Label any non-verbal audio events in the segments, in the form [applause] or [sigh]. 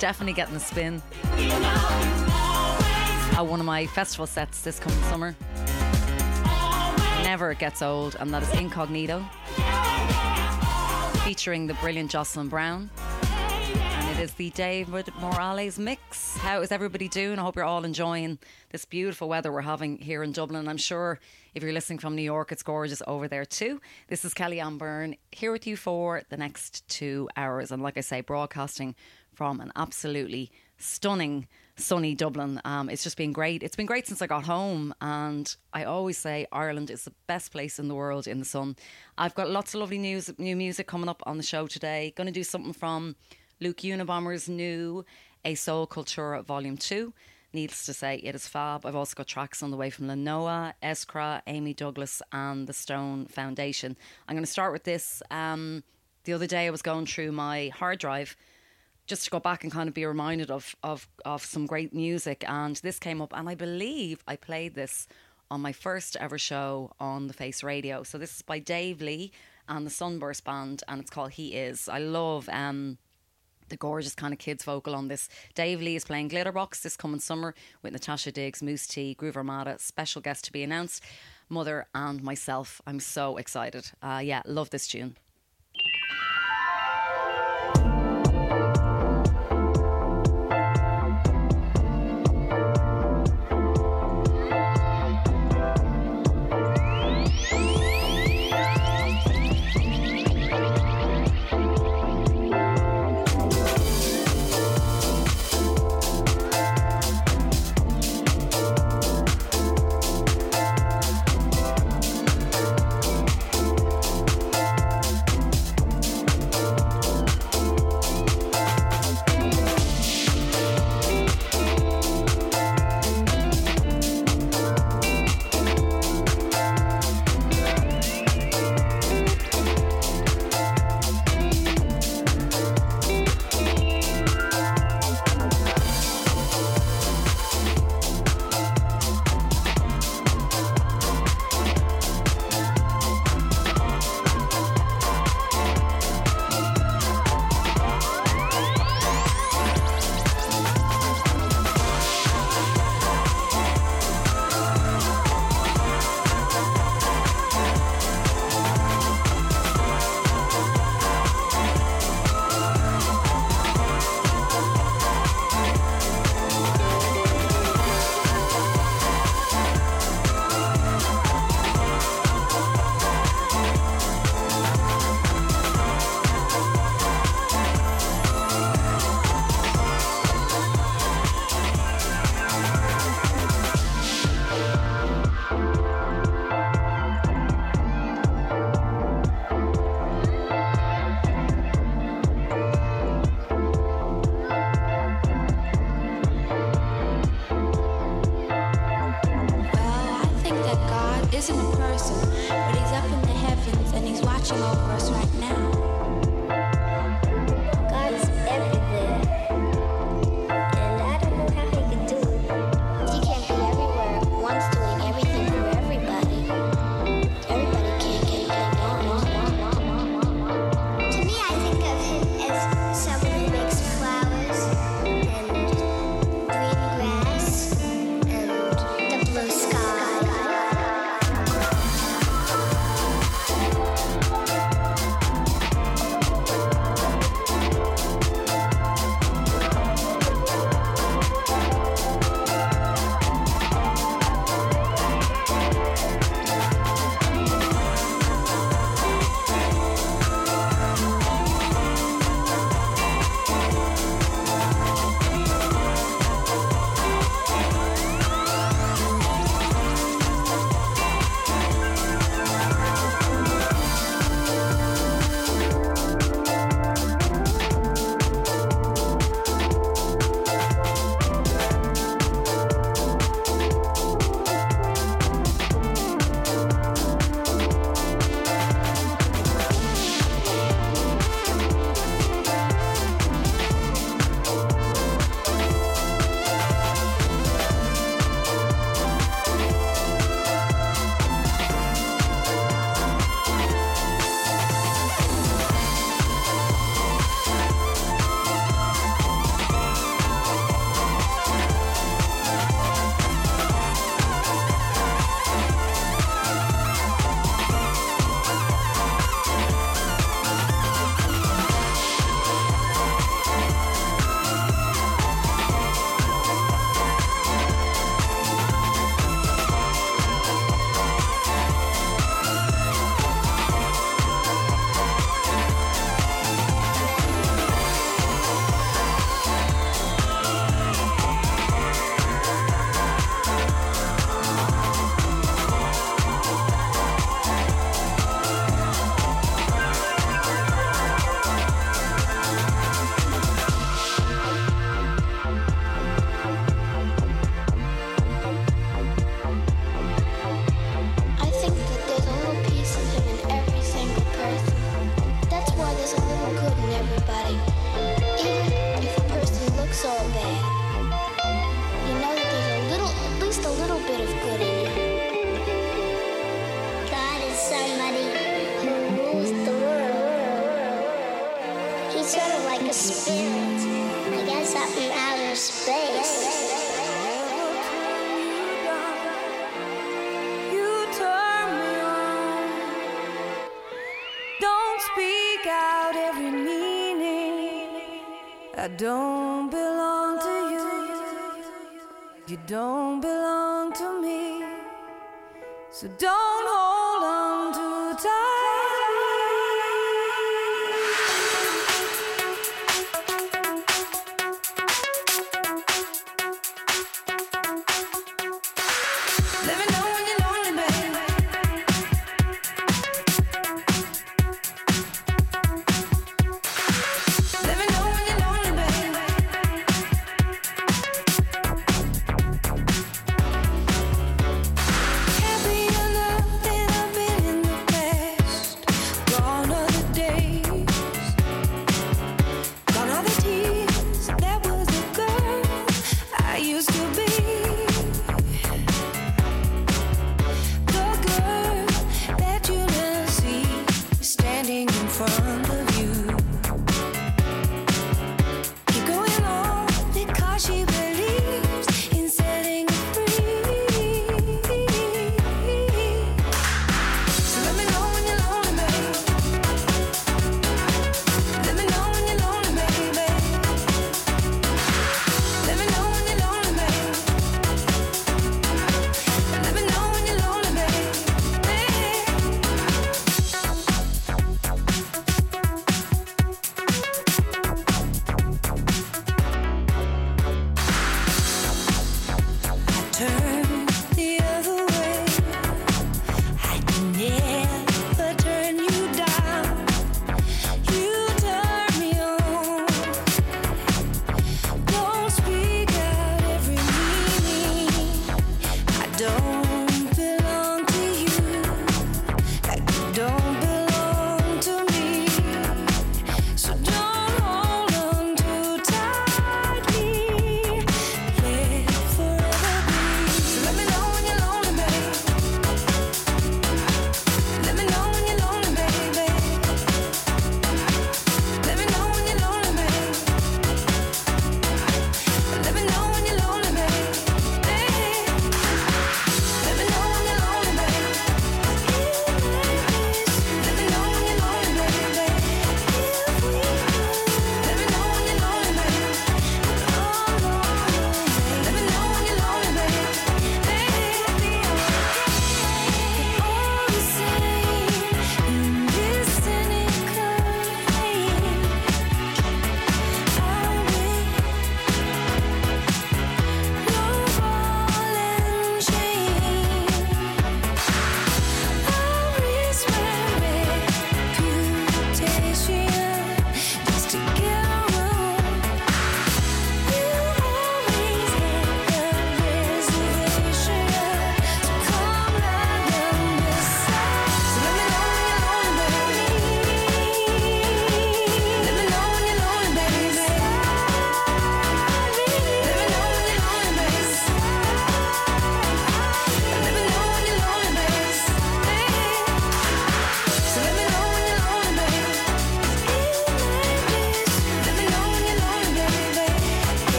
definitely getting a spin. At one of my festival sets this coming summer. Never gets old, and that is Incognito. Featuring the brilliant Jocelyn Brown. And it is the David Morales mix. How is everybody doing? I hope you're all enjoying this beautiful weather we're having here in Dublin. I'm sure if you're listening from New York, it's gorgeous over there too. This is Kelly-Anne Byrne here with you for the next two hours. And like I say, broadcasting from an absolutely stunning sunny Dublin. Um, it's just been great. It's been great since I got home, and I always say Ireland is the best place in the world in the sun. I've got lots of lovely news, new music coming up on the show today. Going to do something from Luke Unabomber's new A Soul Cultura Volume Two. Needless to say, it is fab. I've also got tracks on the way from Lanowa, EESKRA, Amy Douglas, and the Stone Foundation. I'm going to start with this. Um, the other day, I was going through my hard drive just to go back and kind of be reminded of of of some great music. And this came up, and I believe I played this on my first ever show on the Face Radio. So this is by Dave Lee and the Sunburst Band, and it's called He Is. I love. Um, the gorgeous kind of kids vocal on this. Dave Lee is playing Glitterbox this coming summer with Natasha Diggs, Mousse T, Groove Armada, special guest to be announced, Mother and myself. I'm so excited. Uh, yeah, love this tune.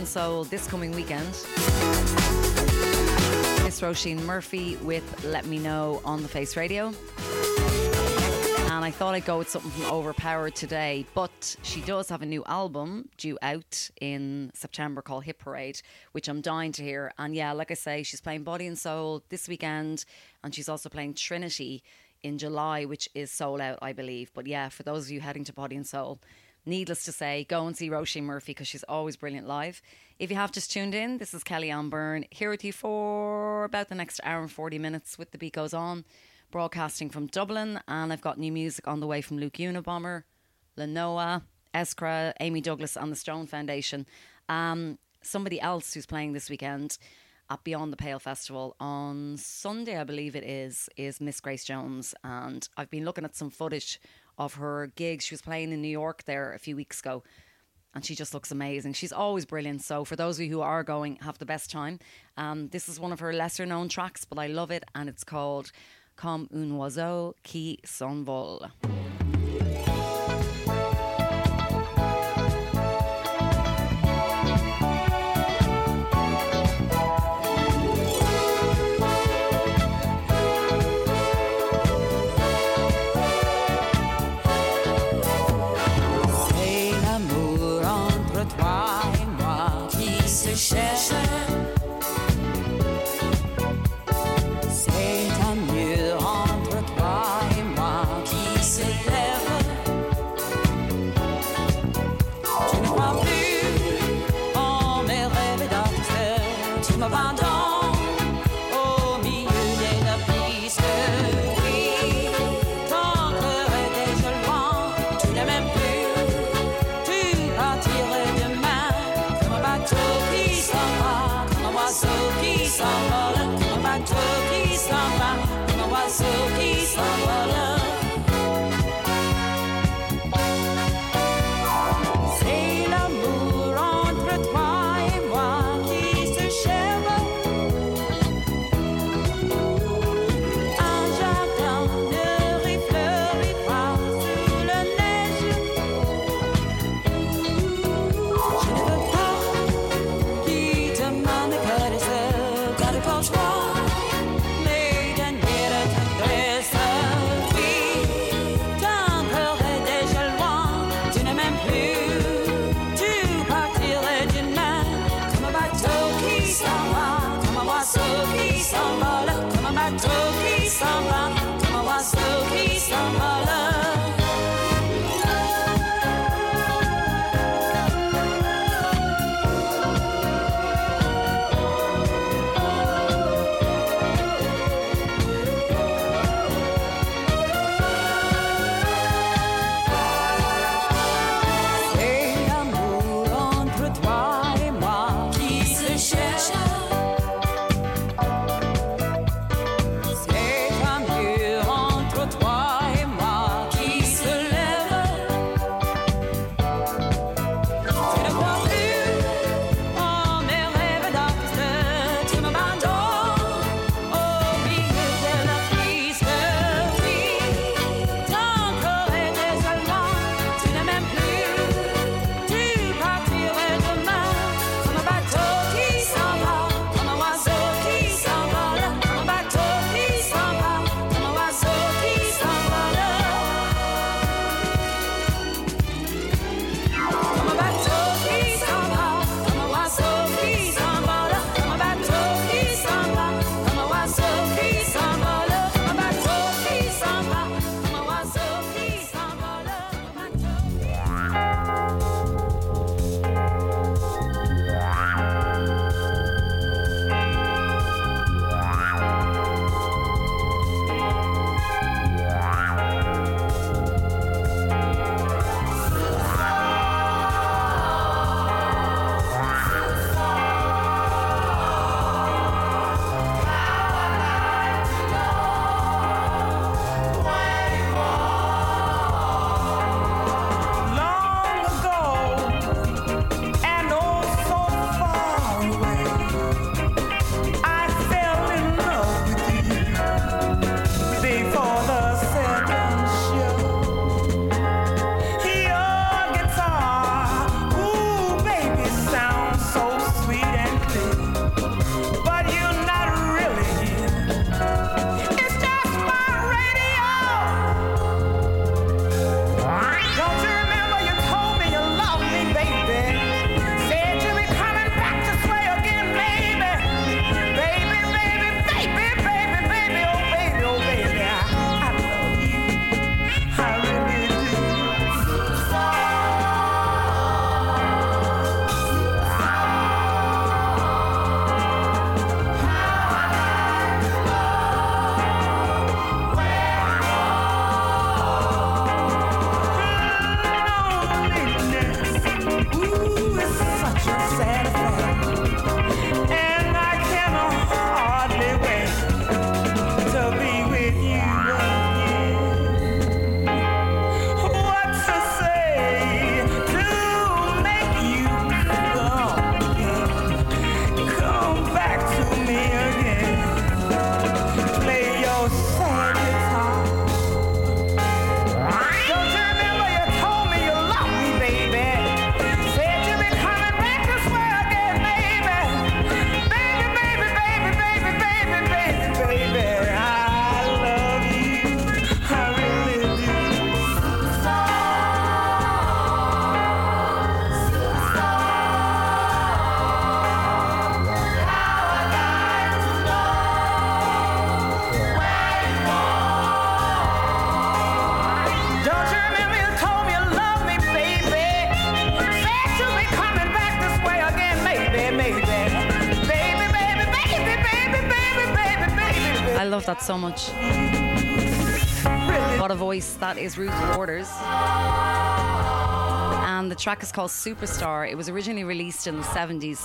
And Soul this coming weekend. Miss Roisin Murphy with Let Me Know on the Face Radio. And I thought I'd go with something from Overpowered today, but she does have a new album due out in September called Hit Parade, which I'm dying to hear. And yeah, like I say, she's playing Body and Soul this weekend, and she's also playing Trinity in July, which is sold out, I believe. But yeah, for those of you heading to Body and Soul, needless to say, go and see Roisin Murphy because she's always brilliant live. If you have just tuned in, this is Kelly-Anne Byrne here with you for about the next hour and 40 minutes with The Beat Goes On, broadcasting from Dublin. And I've got new music on the way from Luke Unabomber, Lanowa, EESKRA, Amy Douglas, and the Stone Foundation. Um, somebody else who's playing this weekend at Beyond the Pale Festival on Sunday, I believe it is, is Miss Grace Jones. And I've been looking at some footage of her gigs. She was playing in New York there a few weeks ago. And she just looks amazing. She's always brilliant. So, for those of you who are going, have the best time. Um, this is one of her lesser known tracks, but I love it. And it's called Comme un oiseau qui s'envole. That is Ruth Waters. And the track is called Superstar. It was originally released in the 70s.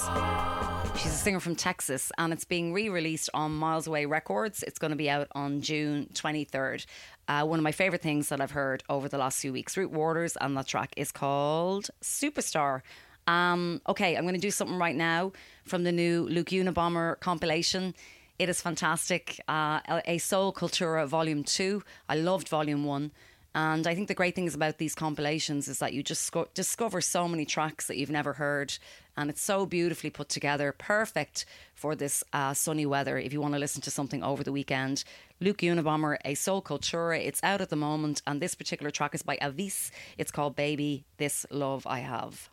She's a singer from Texas and it's being re released on Miles Away Records. It's going to be out on June 23rd. Uh, one of my favourite things that I've heard over the last few weeks. Ruth Waters, and that track is called Superstar. Um, okay, I'm going to do something right now from the new Luke Unabomber compilation. It is fantastic. Uh, a Soul Cultura Volume 2. I loved Volume 1. And I think the great things about these compilations is that you just sco- discover so many tracks that you've never heard. And it's so beautifully put together, perfect for this uh, sunny weather if you want to listen to something over the weekend. Luke Unabomber, A Soul Cultura. It's out at the moment. And this particular track is by Avis. It's called Baby, This Love I Have.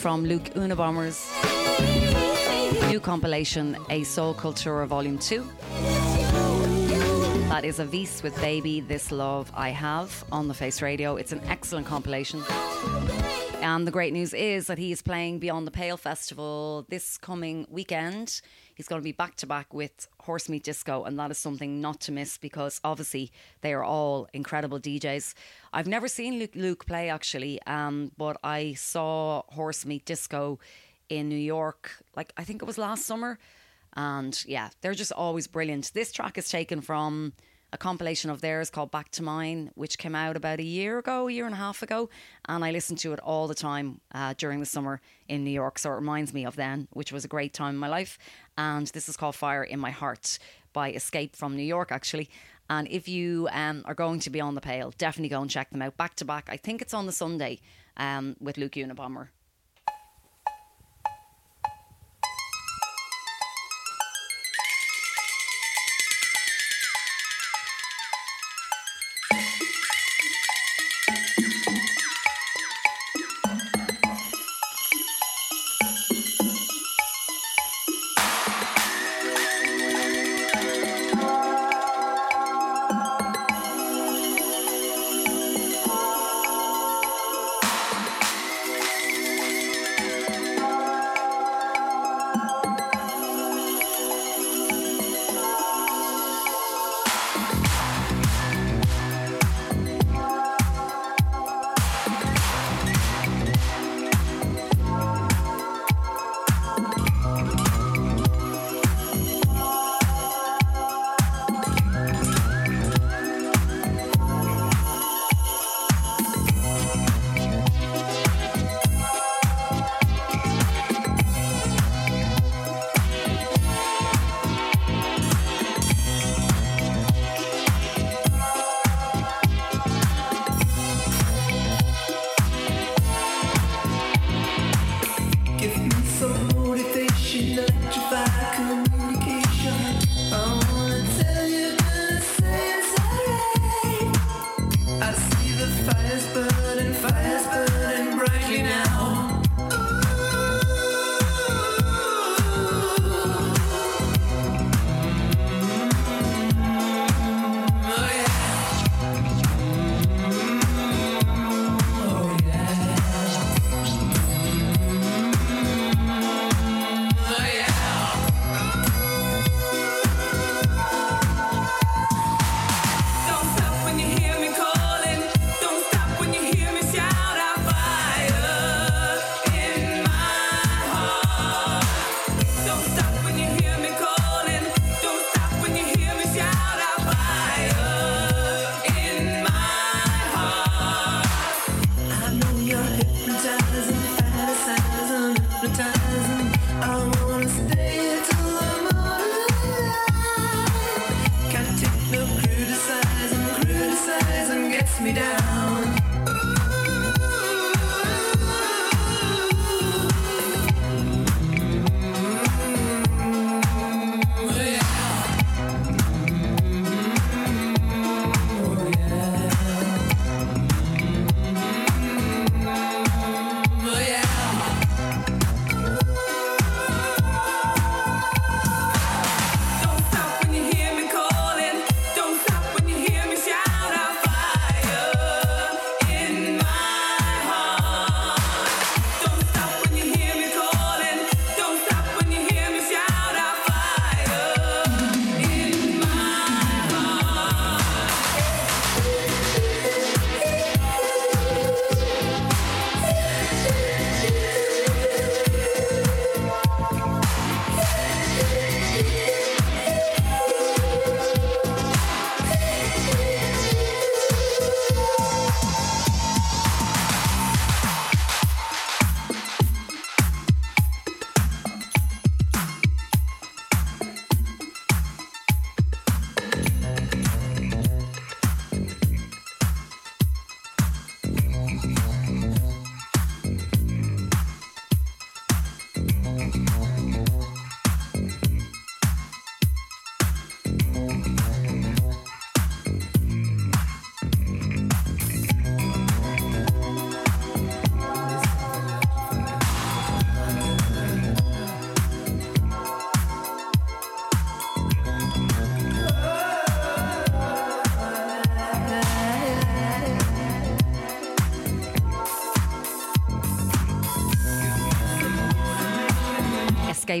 From Luke Unabomber's New compilation, A Soul Cultura Volume 2. That is Avis with Baby This Love I Have on the Face Radio. It's an excellent compilation. And the great news is that he is playing Beyond the Pale Festival this coming weekend. He's going to be back to back with Horse Meat Disco, and that is something not to miss because obviously they are all incredible DJs. I've never seen Luke, Luke play actually, um, but I saw Horse Meat Disco in New York, like I think it was last summer. And yeah, they're just always brilliant. This track is taken from a compilation of theirs called Back to Mine, which came out about a year ago, a year and a half ago. And I listened to it all the time uh, during the summer in New York. So it reminds me of then, which was a great time in my life. And this is called Fire in My Heart by Escape from New York, actually. And if you um, are going to Beyond the Pale, definitely go and check them out back to back. I think it's on the Sunday um, with Luke Unabomber.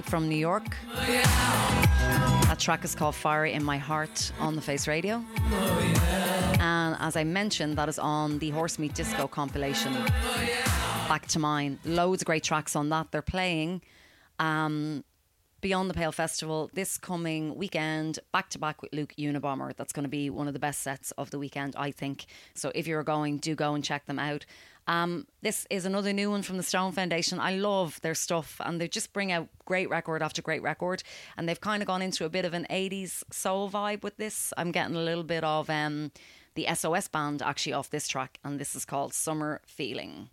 Escape from New York. That track is called Fire in My Heart on the Face Radio. And as I mentioned, that is on the Horse Meat Disco compilation. Back to Mine. Loads of great tracks on that. They're playing um, Beyond the Pale Festival this coming weekend, back to back with Luke Unabomber. That's going to be one of the best sets of the weekend, I think. So if you're going, do go and check them out. Um, this is another new one from the Stone Foundation. I love their stuff and they just bring out great record after great record. And they've kind of gone into a bit of an 80s soul vibe with this. I'm getting a little bit of um, the SOS band actually off this track, and this is called Summer Feeling.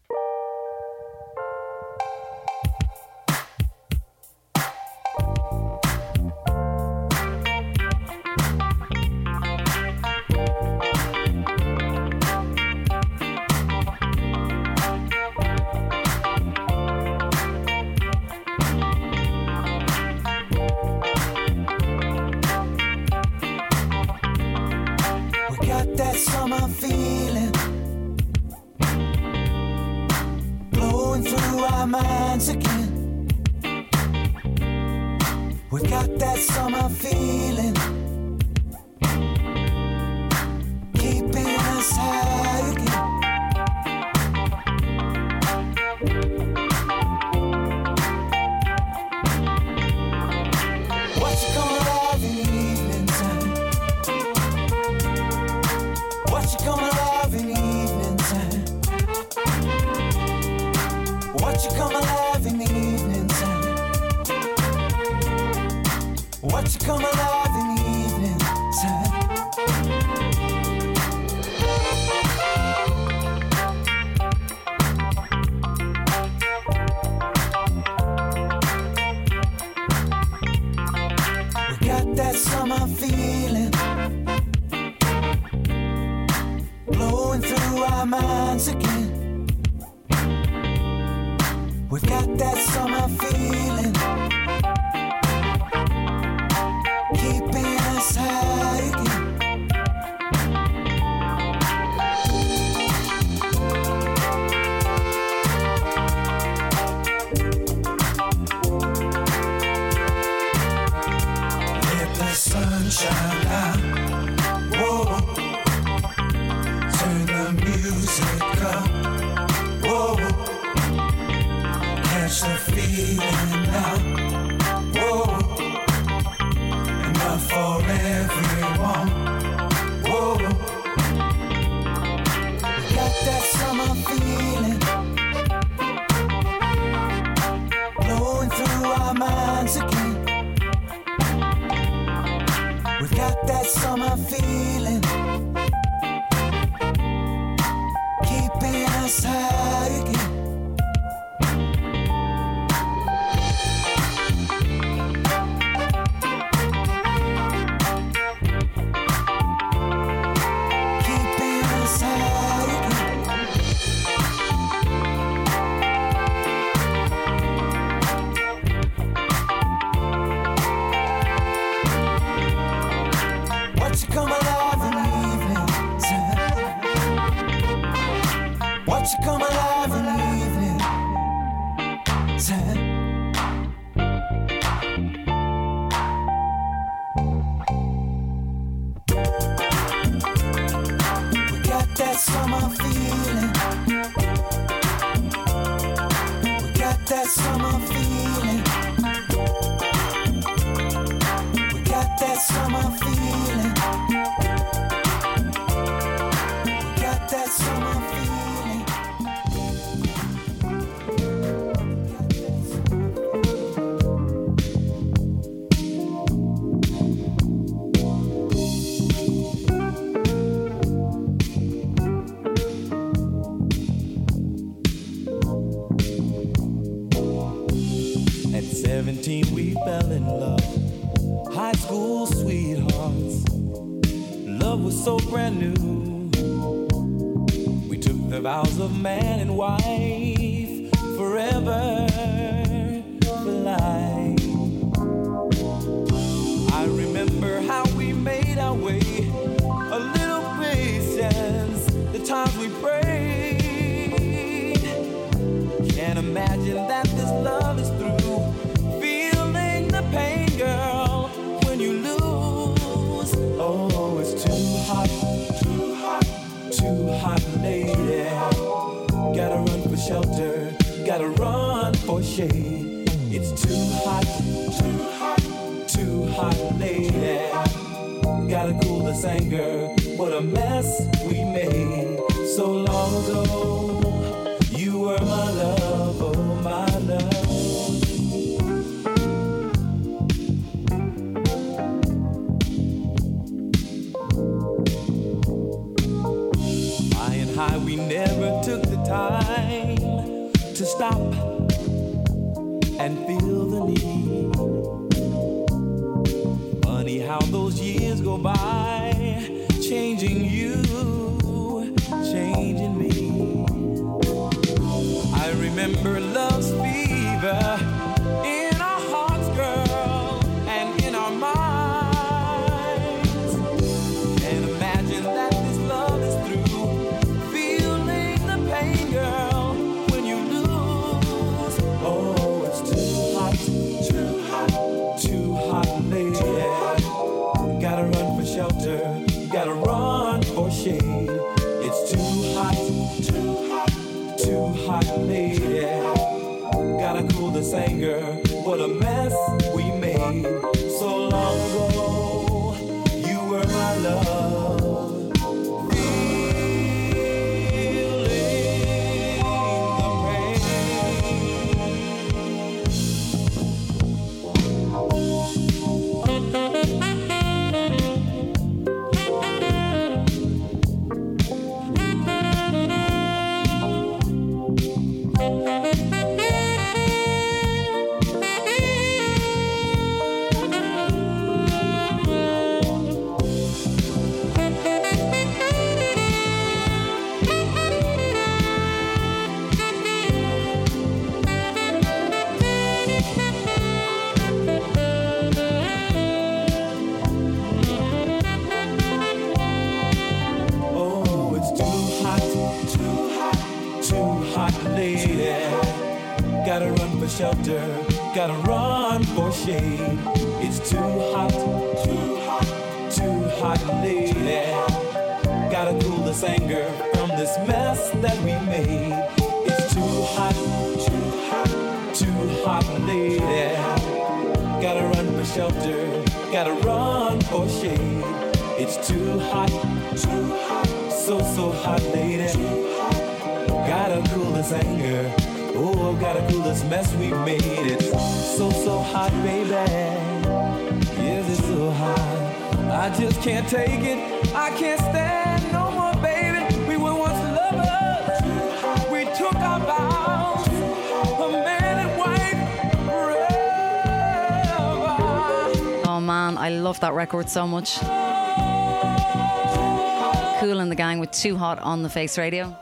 So hot, lady. Gotta cool this anger. Oh, gotta cool this mess we made. It's so so hot, baby. Yes, it's so hot. I just can't take it. I can't stand no more, baby. We were once lovers. We took our vows. A man and wife forever. Oh man, I love that record so much. Kool & the Gang with Too Hot on the Face Radio.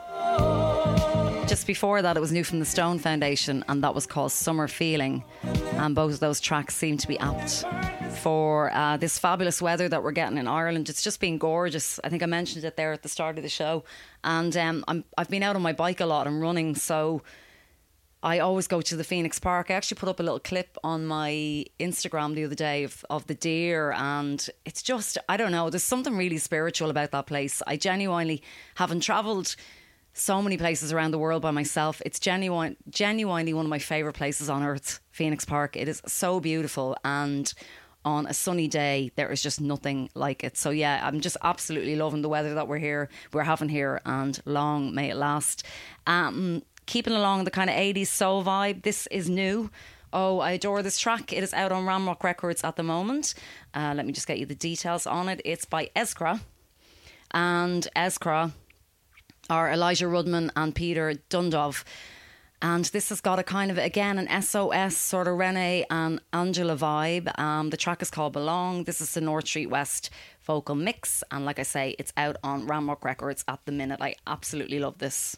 Just before that, it was new from the Stone Foundation, and that was called Summer Feeling. And both of those tracks seem to be apt for uh, this fabulous weather that we're getting in Ireland. It's just been gorgeous. I think I mentioned it there at the start of the show. And um, I'm, I've been out on my bike a lot and running, so I always go to the Phoenix Park. I actually put up a little clip on my Instagram the other day of, of the deer, and it's just, I don't know, there's something really spiritual about that place. I genuinely haven't travelled so many places around the world by myself. It's genuine, genuinely one of my favourite places on earth, Phoenix Park. It is so beautiful, and on a sunny day, there is just nothing like it. So yeah, I'm just absolutely loving the weather that we're here, we're having here, and long may it last. Um, keeping along the kind of 80s soul vibe. This is new. Oh, I adore this track. It is out on Ramrock Records at the moment. Uh, let me just get you the details on it. It's by EESKRA. And EESKRA are Elijah Rudman and Peter Dundov. And this has got a kind of, again, an SOS sort of Rene and Angela vibe. Um, the track is called Belong. This is the North Street West vocal mix. And like I say, it's out on Ramrock Records at the minute. I absolutely love this.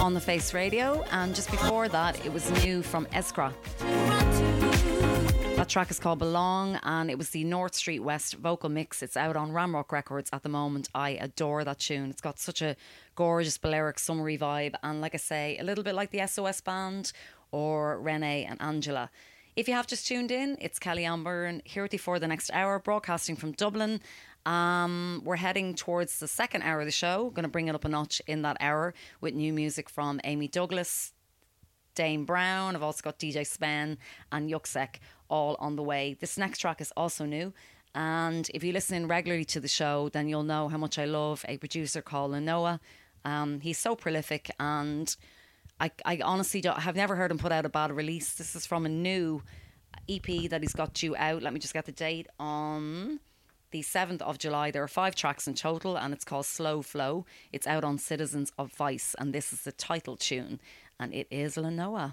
On the Face Radio. And just before that, it was new from EESKRA. That track is called Belong and it was the North Street West vocal mix. It's out on Ramrock Records at the moment. I adore that tune. It's got such a gorgeous Balearic summery vibe and like I say, a little bit like the SOS band or Renee and Angela. If you have just tuned in, it's Kelly-Anne Byrne here with you for the next hour, broadcasting from Dublin. Um, we're heading towards the second hour of the show. Going to bring it up a notch in that hour with new music from Amy Douglas, Dames Brown. I've also got DJ Spen and Yuksek all on the way. This next track is also new. And if you listen in regularly to the show, then you'll know how much I love a producer called Noah. Um, he's so prolific and I, I honestly don't, have never heard him put out a bad release. This is from a new EP that he's got due out. Let me just get the date on the 7th of July. There are five tracks in total and it's called Slow Flow. It's out on Citizens of Vice and this is the title tune and it is Lanowa.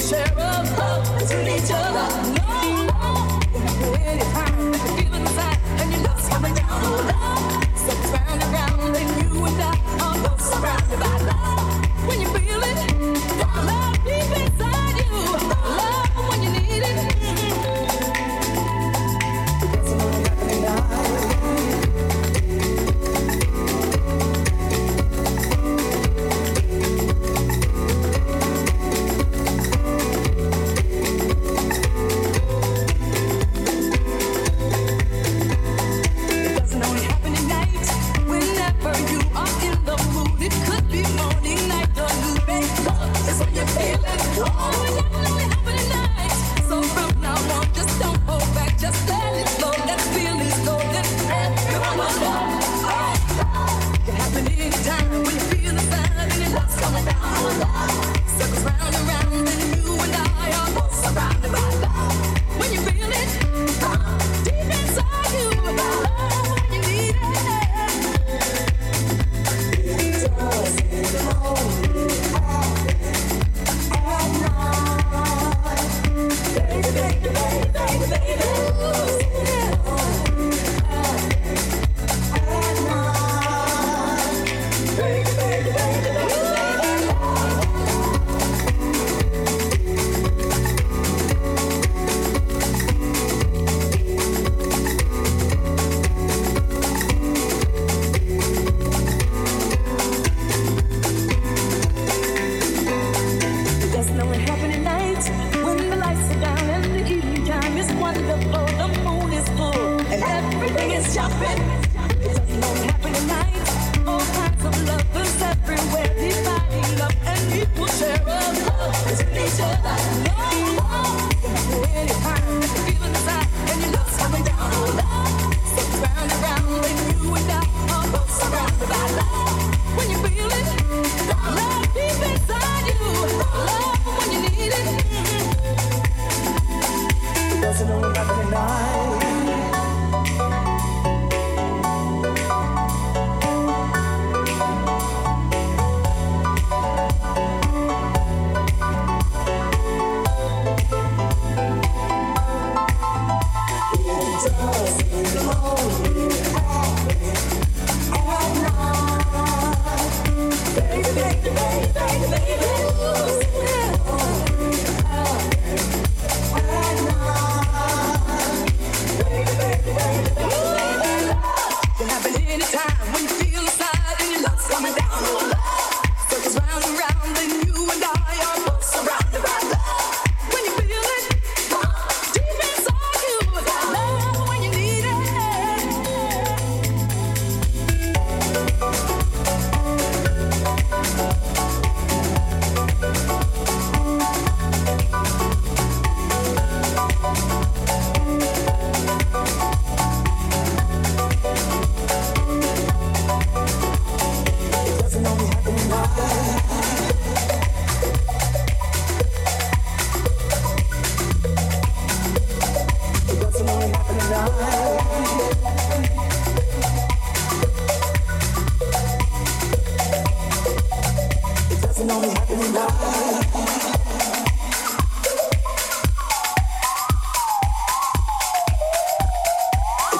share of hope to each other.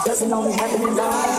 Doesn't only happen in life.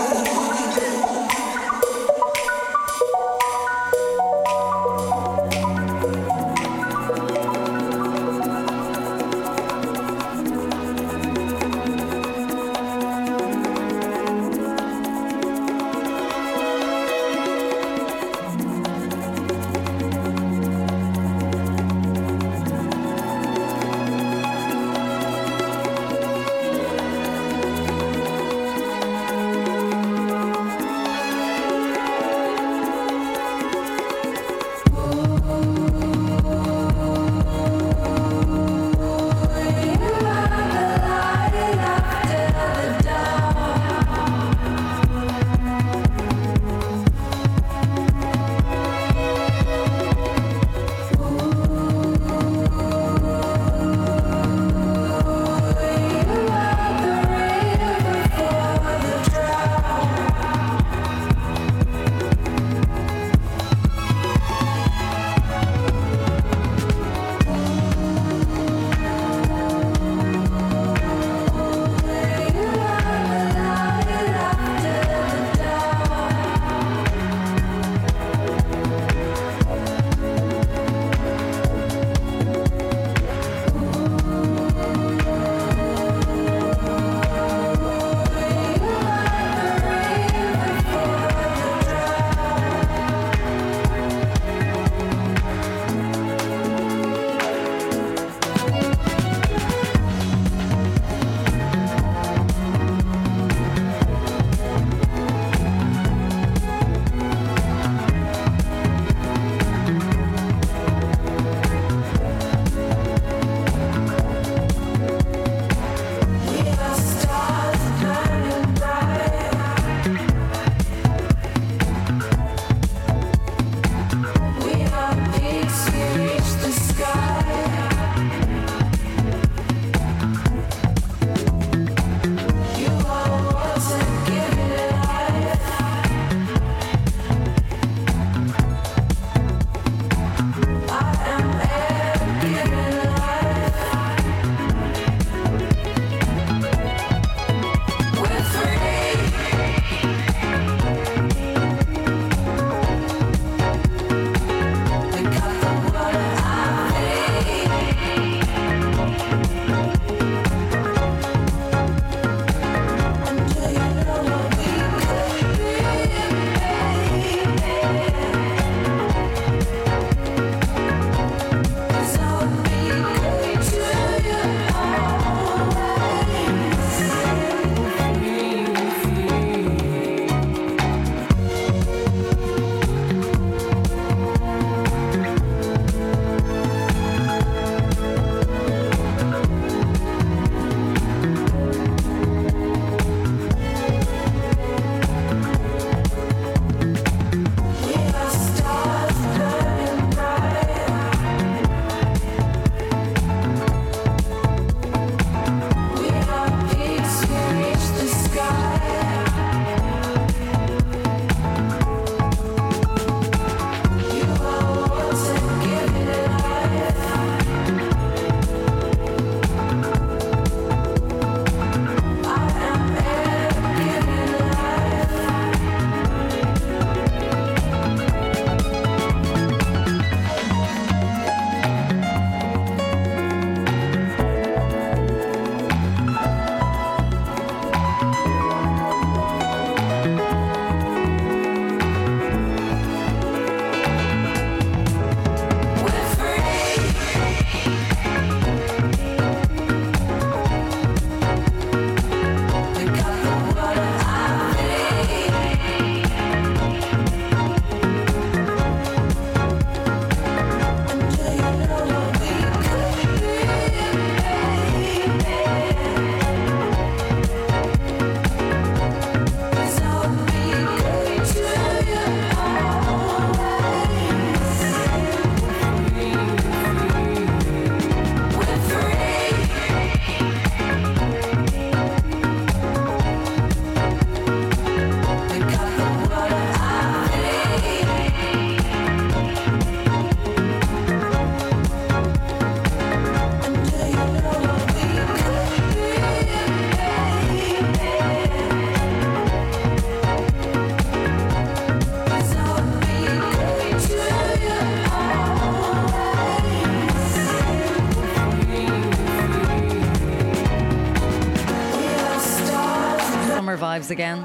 Again.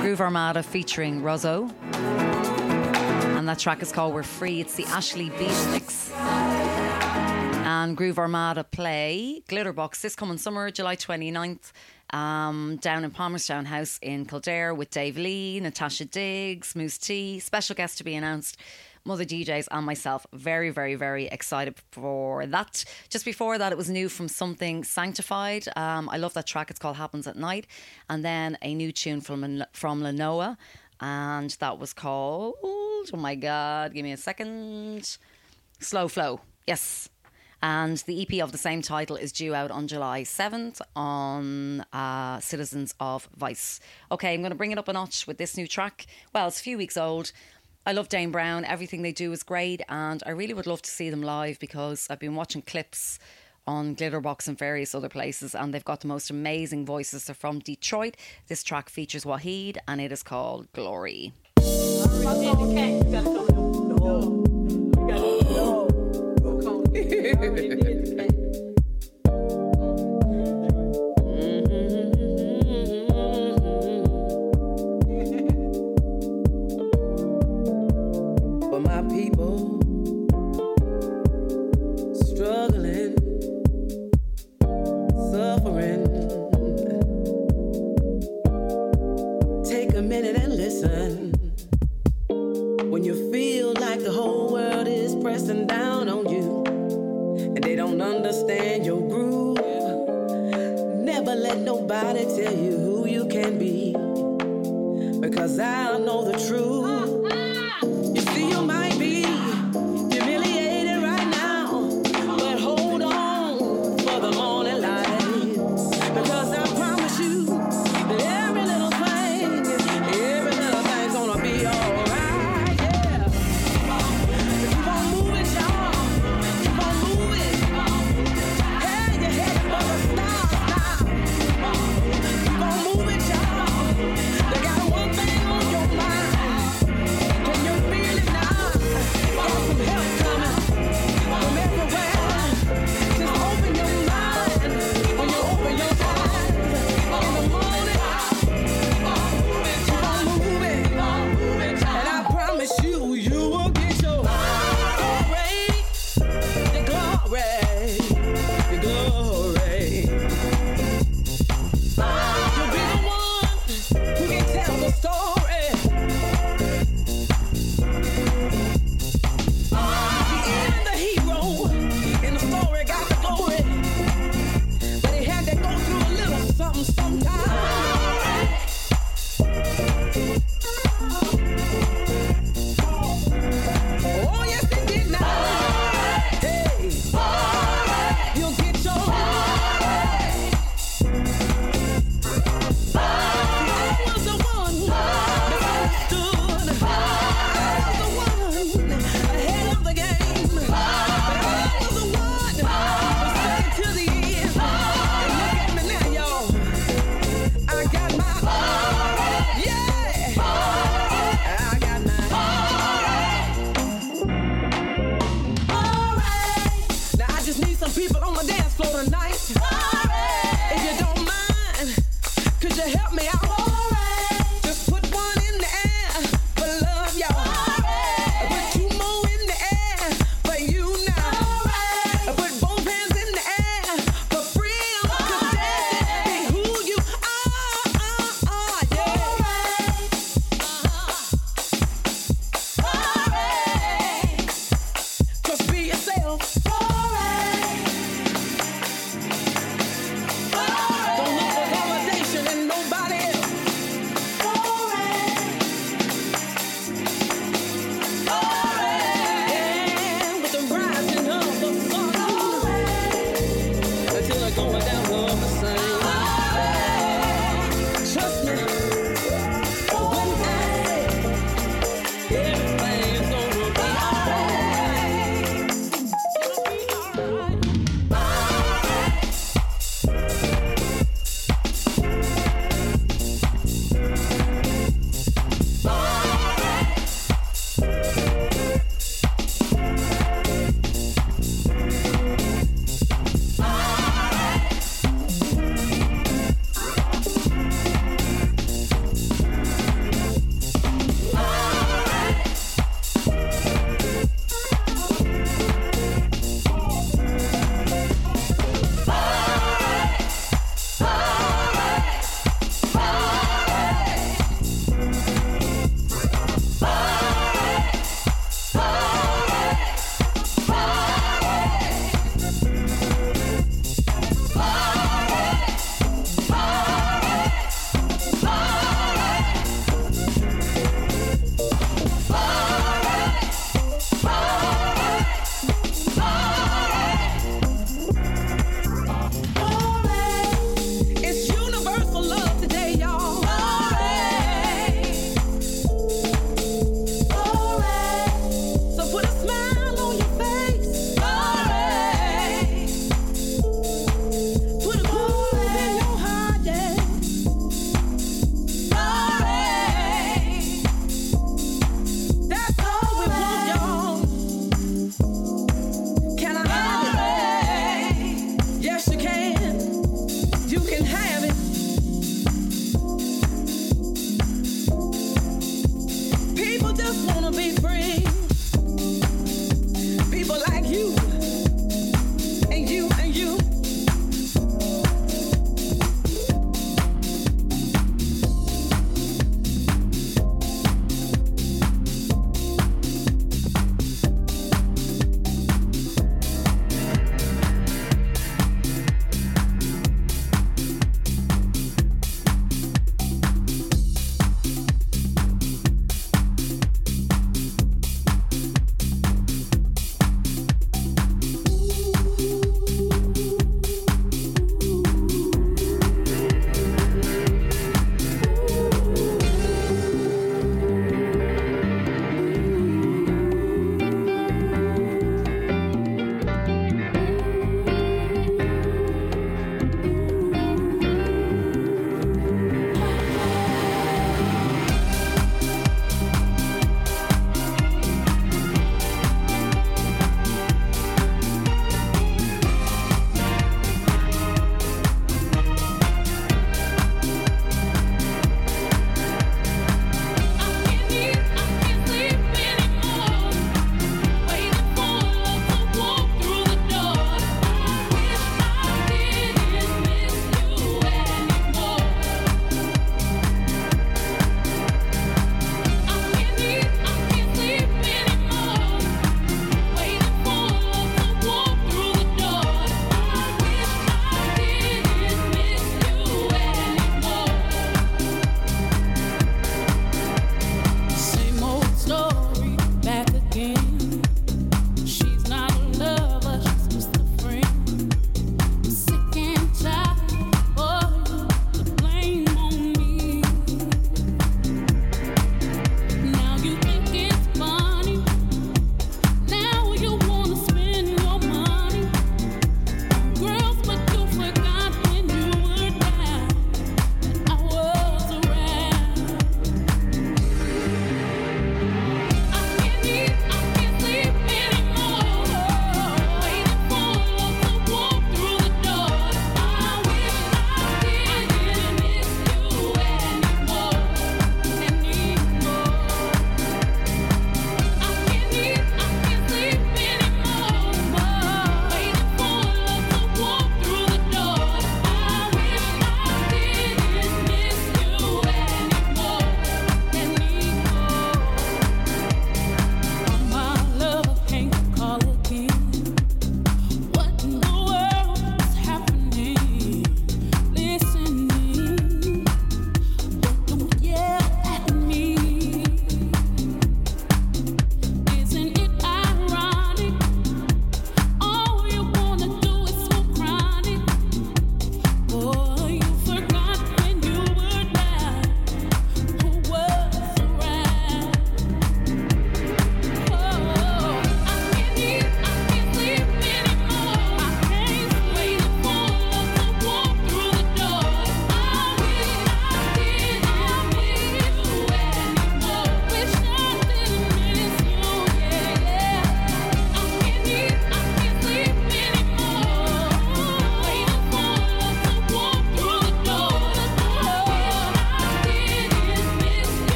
Groove Armada featuring Rozzo. And that track is called We're Free. It's the Ashley Beedle mix. And Groove Armada play Glitterbox this coming summer, July 29th, um, down in Palmerstown House in Kildare with Dave Lee, Natasha Diggs, Mousse T. Special guest to be announced. Mother DJs and myself. Very, very, very excited for that. Just before that, it was new from Something Sanctified. Um, I love that track. It's called Happens at Night. And then a new tune from, from Lanowa. And that was called, oh my God, give me a second. Slow Flow. Yes. And the EP of the same title is due out on July 7th on uh, Citizens of Vice. Okay, I'm going to bring it up a notch with this new track. Well, it's a few weeks old. I love Dames Brown. Everything they do is great, and I really would love to see them live because I've been watching clips on Glitterbox and various other places, and they've got the most amazing voices. They're from Detroit. This track features Wahid, and it is called Glory. [laughs] never let nobody tell you who you can be because I know the truth.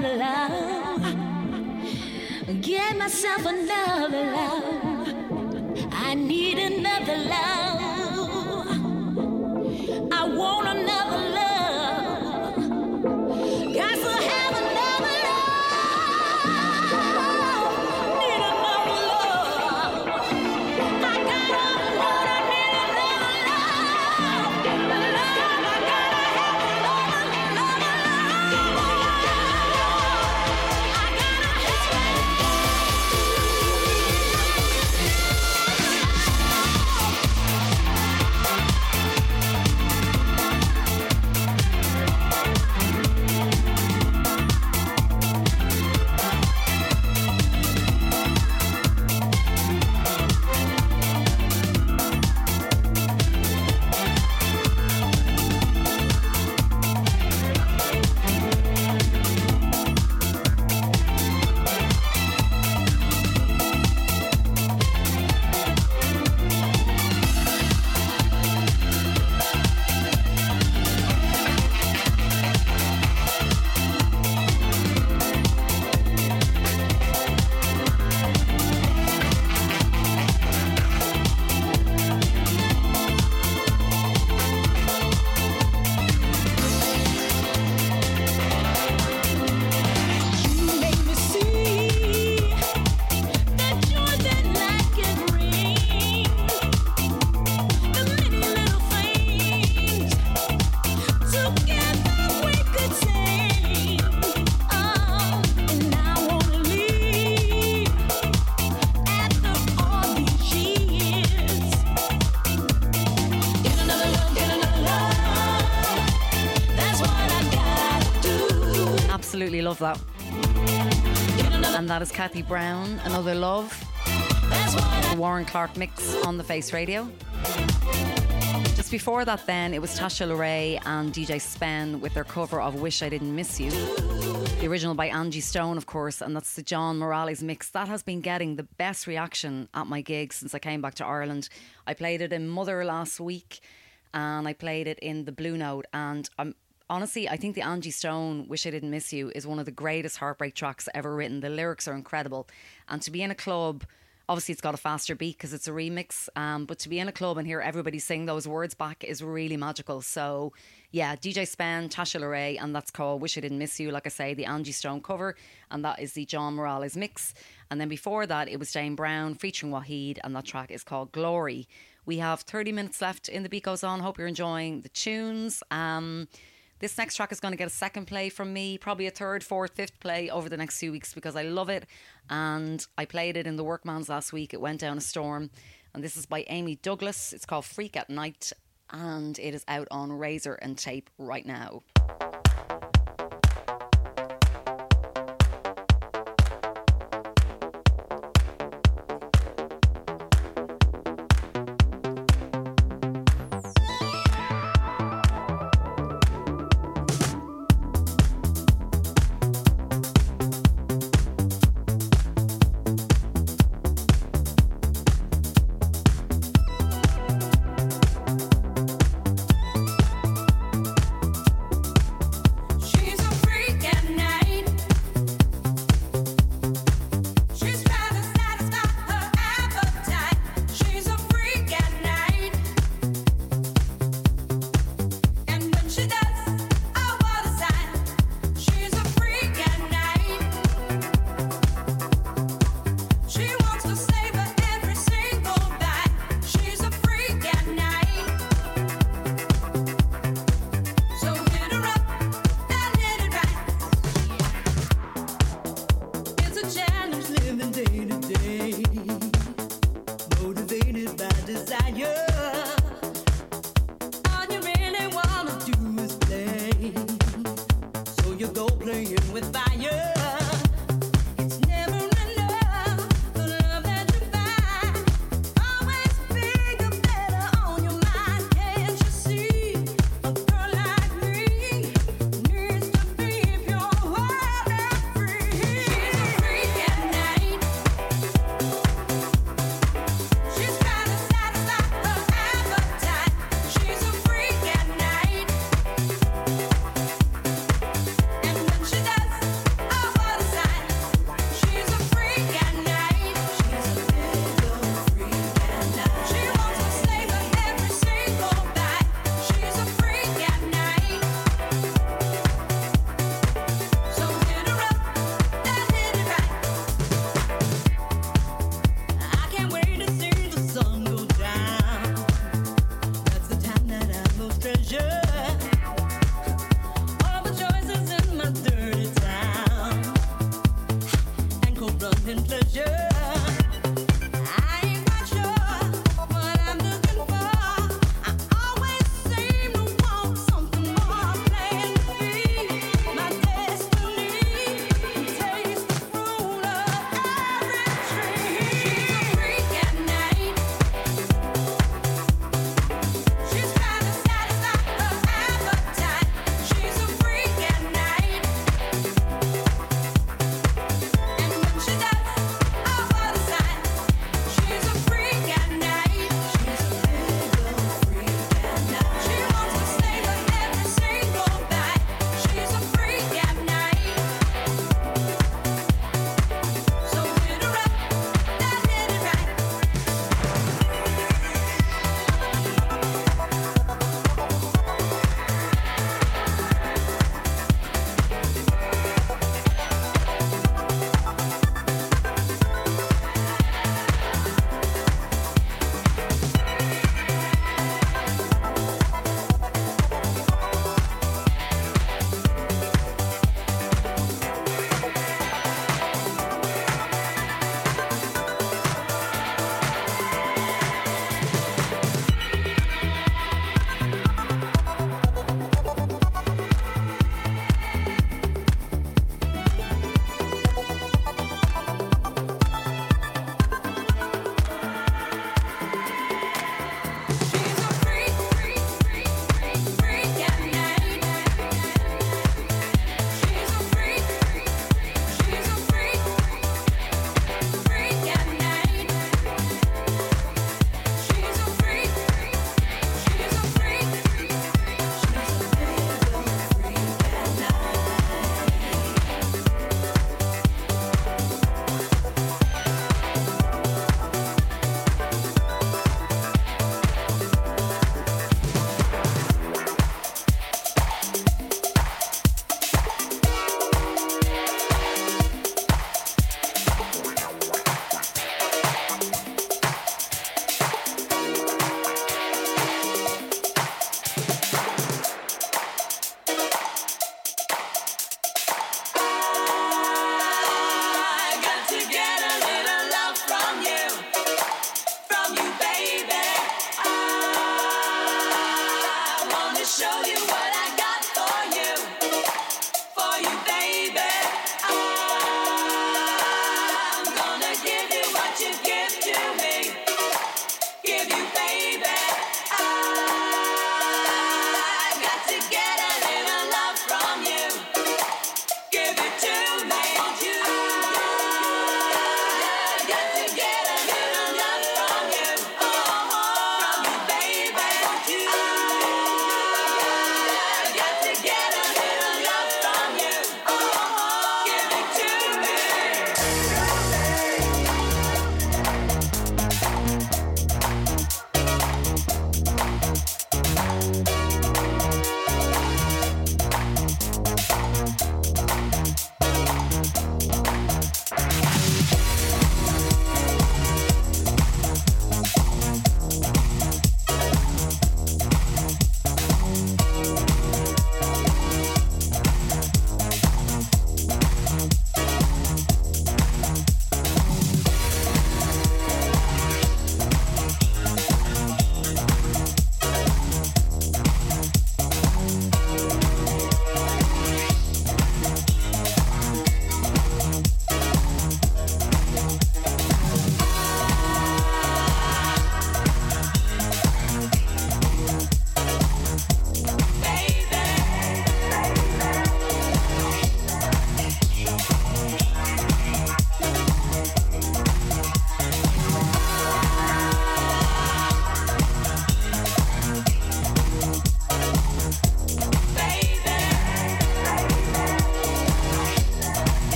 Another love. Get myself another love. Kathy Brown, Another Love. Warren Clarke mix on the Face Radio. Just before that, then, it was Tasha LaRae and DJ Spen with their cover of Wish I Didn't Miss You. The original by Angie Stone, of course, and that's the John Morales mix. That has been getting the best reaction at my gigs since I came back to Ireland. I played it in Mother last week and I played it in the Blue Note. And I'm honestly, I think the Angie Stone "Wish I Didn't Miss You" is one of the greatest heartbreak tracks ever written. The lyrics are incredible, and to be in a club. Obviously, it's got a faster beat because it's a remix. Um, but to be in a club and hear everybody sing those words back is really magical. So, yeah, DJ Spen, Tasha LaRae, and that's called Wish I Didn't Miss You. Like I say, the Angie Stone cover, and that is the John Morales mix. And then before that, it was Dames Brown featuring Wahid, and that track is called Glory. We have 30 minutes left in the beat goes on. Hope you're enjoying the tunes. Um, this next track is going to get a second play from me, probably a third, fourth, fifth play over the next few weeks because I love it. And I played it in the Workman's last week. It went down a storm. And this is by Amy Douglas. It's called Freak at Night. And it is out on Razor-N-Tape right now.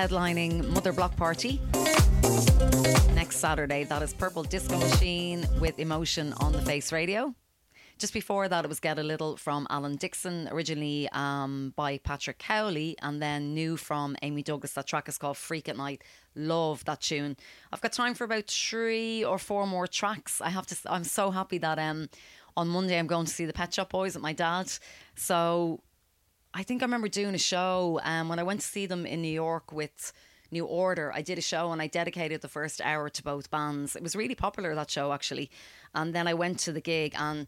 Headlining Mother Block Party next Saturday. That is Purple Disco Machine with Emotion on the Face Radio. Just before that, it was Get a Little from Alan Dixon, originally um, by Patrick Cowley, and then new from Amy Douglas. That track is called Freak at Night. Love that tune. I've got time for about three or four more tracks. I have to. I'm so happy that um, on Monday I'm going to see the Pet Shop Boys at my dad. So I think I remember doing a show um, when I went to see them in New York with New Order. I did a show and I dedicated the first hour to both bands. It was really popular that show actually, and then I went to the gig and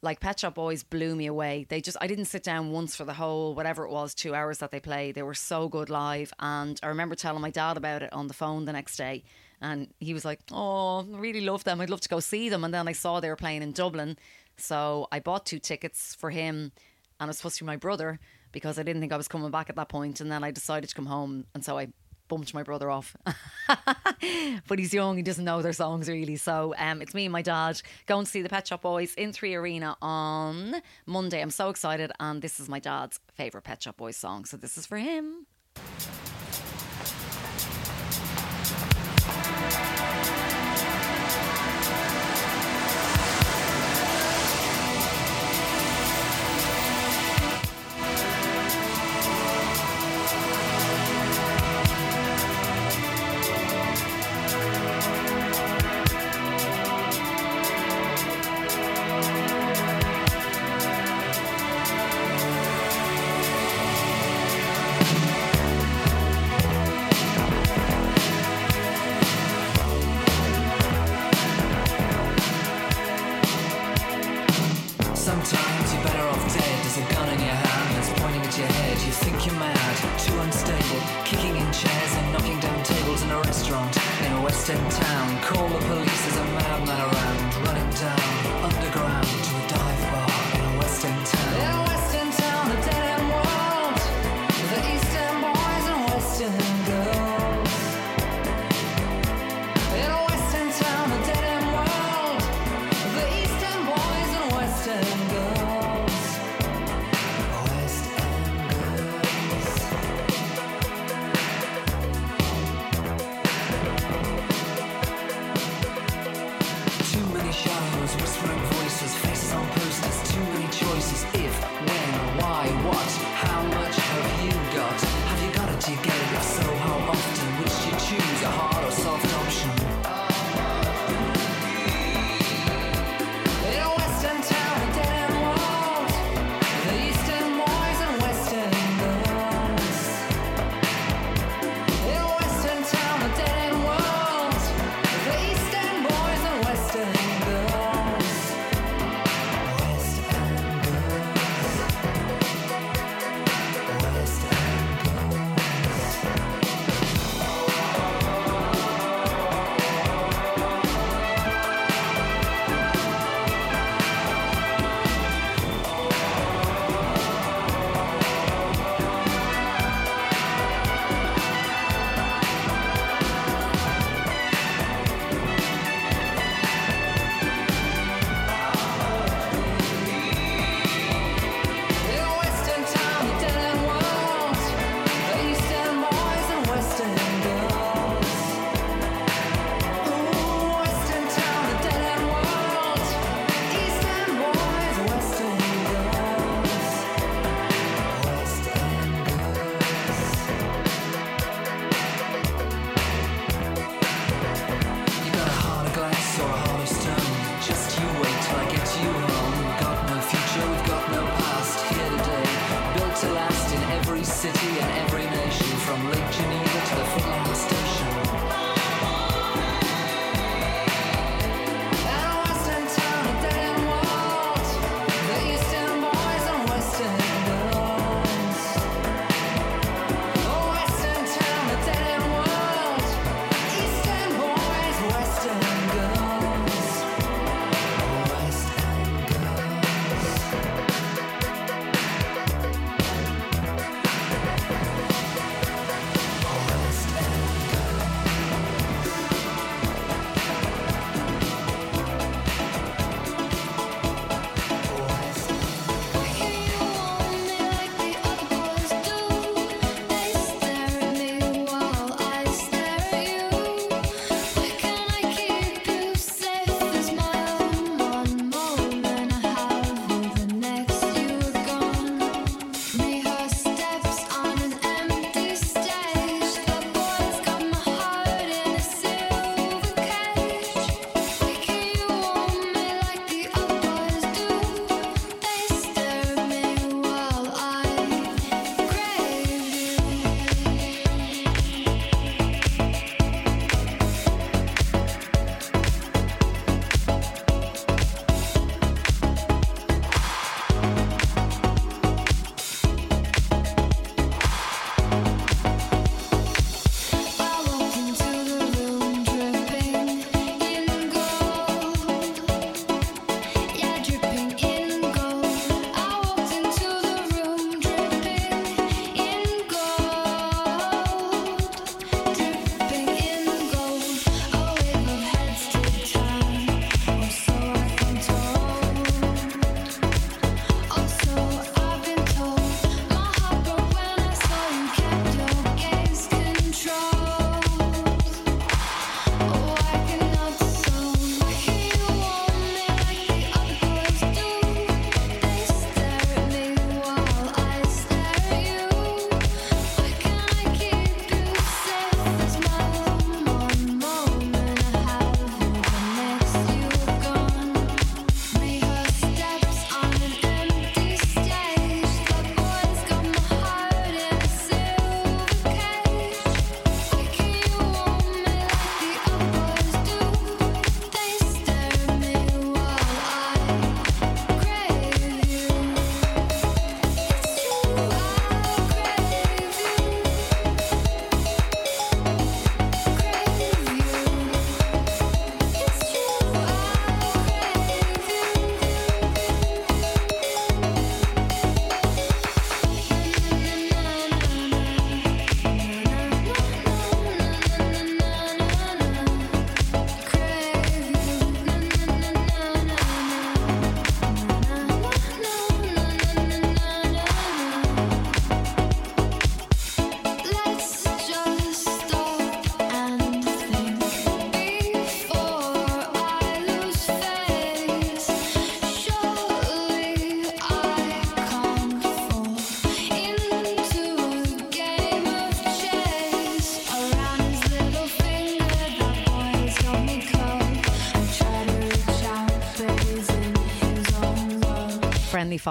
like Pet Shop Boys blew me away. They just I didn't sit down once for the whole whatever it was two hours that they played. They were so good live, and I remember telling my dad about it on the phone the next day, and he was like, "Oh, I really love them. I'd love to go see them." And then I saw they were playing in Dublin, so I bought two tickets for him, and it was supposed to be my brother because I didn't think I was coming back at that point, and then I decided to come home, and so I bumped my brother off. [laughs] but he's young, he doesn't know their songs really. So um, it's me and my dad going to see the Pet Shop Boys in Three Arena on Monday. I'm so excited, and this is my dad's favourite Pet Shop Boys song. So this is for him.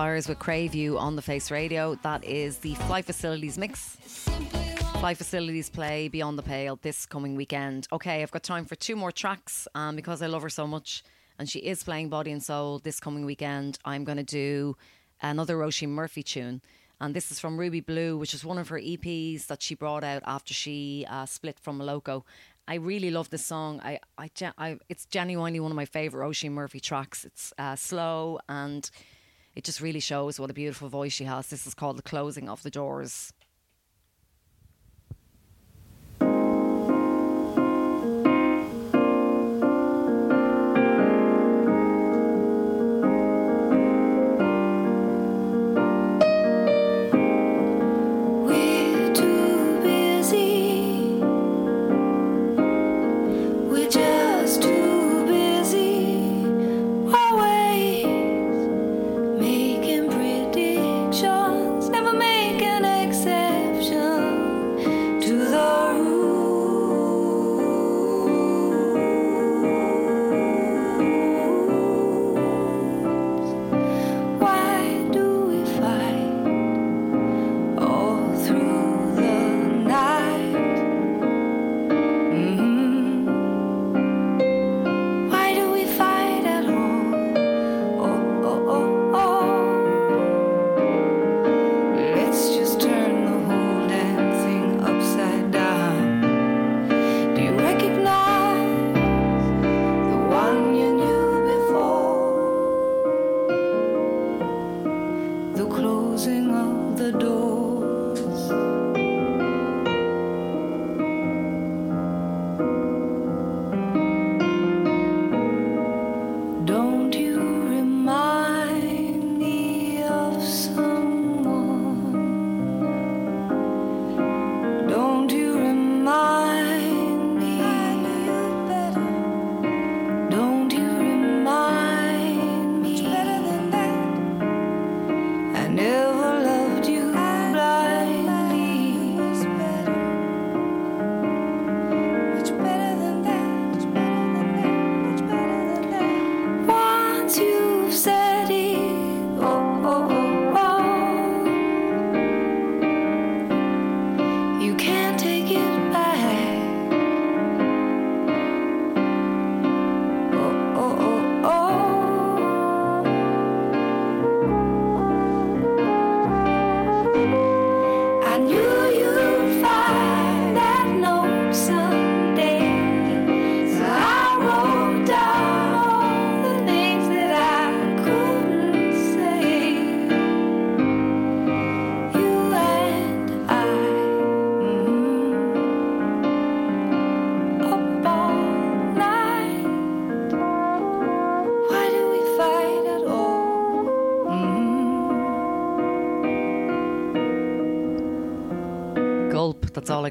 Fires with Crave You on the Face Radio. That is the Flight Facilities mix. Flight Facilities play Beyond the Pale this coming weekend. Okay, I've got time for two more tracks um, because I love her so much and she is playing Body and Soul this coming weekend. I'm going to do another Roisin Murphy tune. And this is from Ruby Blue, which is one of her EPs that she brought out after she uh, split from Moloko. I really love this song. I, I, I, it's genuinely one of my favorite Roisin Murphy tracks. It's uh, slow and it just really shows what a beautiful voice she has. This is called The Closing of the Doors.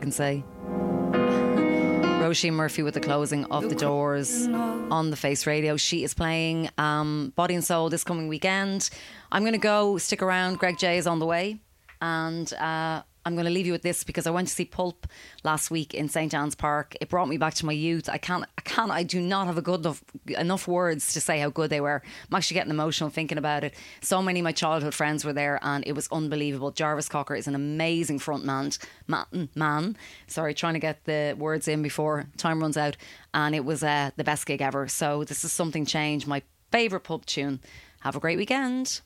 Can say. Roisin Murphy with the closing of the doors on the Face Radio. She is playing um, Body and Soul this coming weekend. I'm going to go stick around. Greg J is on the way, and uh, I'm going to leave you with this because I went to see Pulp last week in St John's Park. It brought me back to my youth. I can't, I can't, I do not have a good enough enough words to say how good they were. I'm actually getting emotional thinking about it. So many of my childhood friends were there, and it was unbelievable. Jarvis Cocker is an amazing front man. Man, man. Sorry, trying to get the words in before time runs out, and it was uh, the best gig ever. So this is something change. My favorite Pulp tune. Have a great weekend.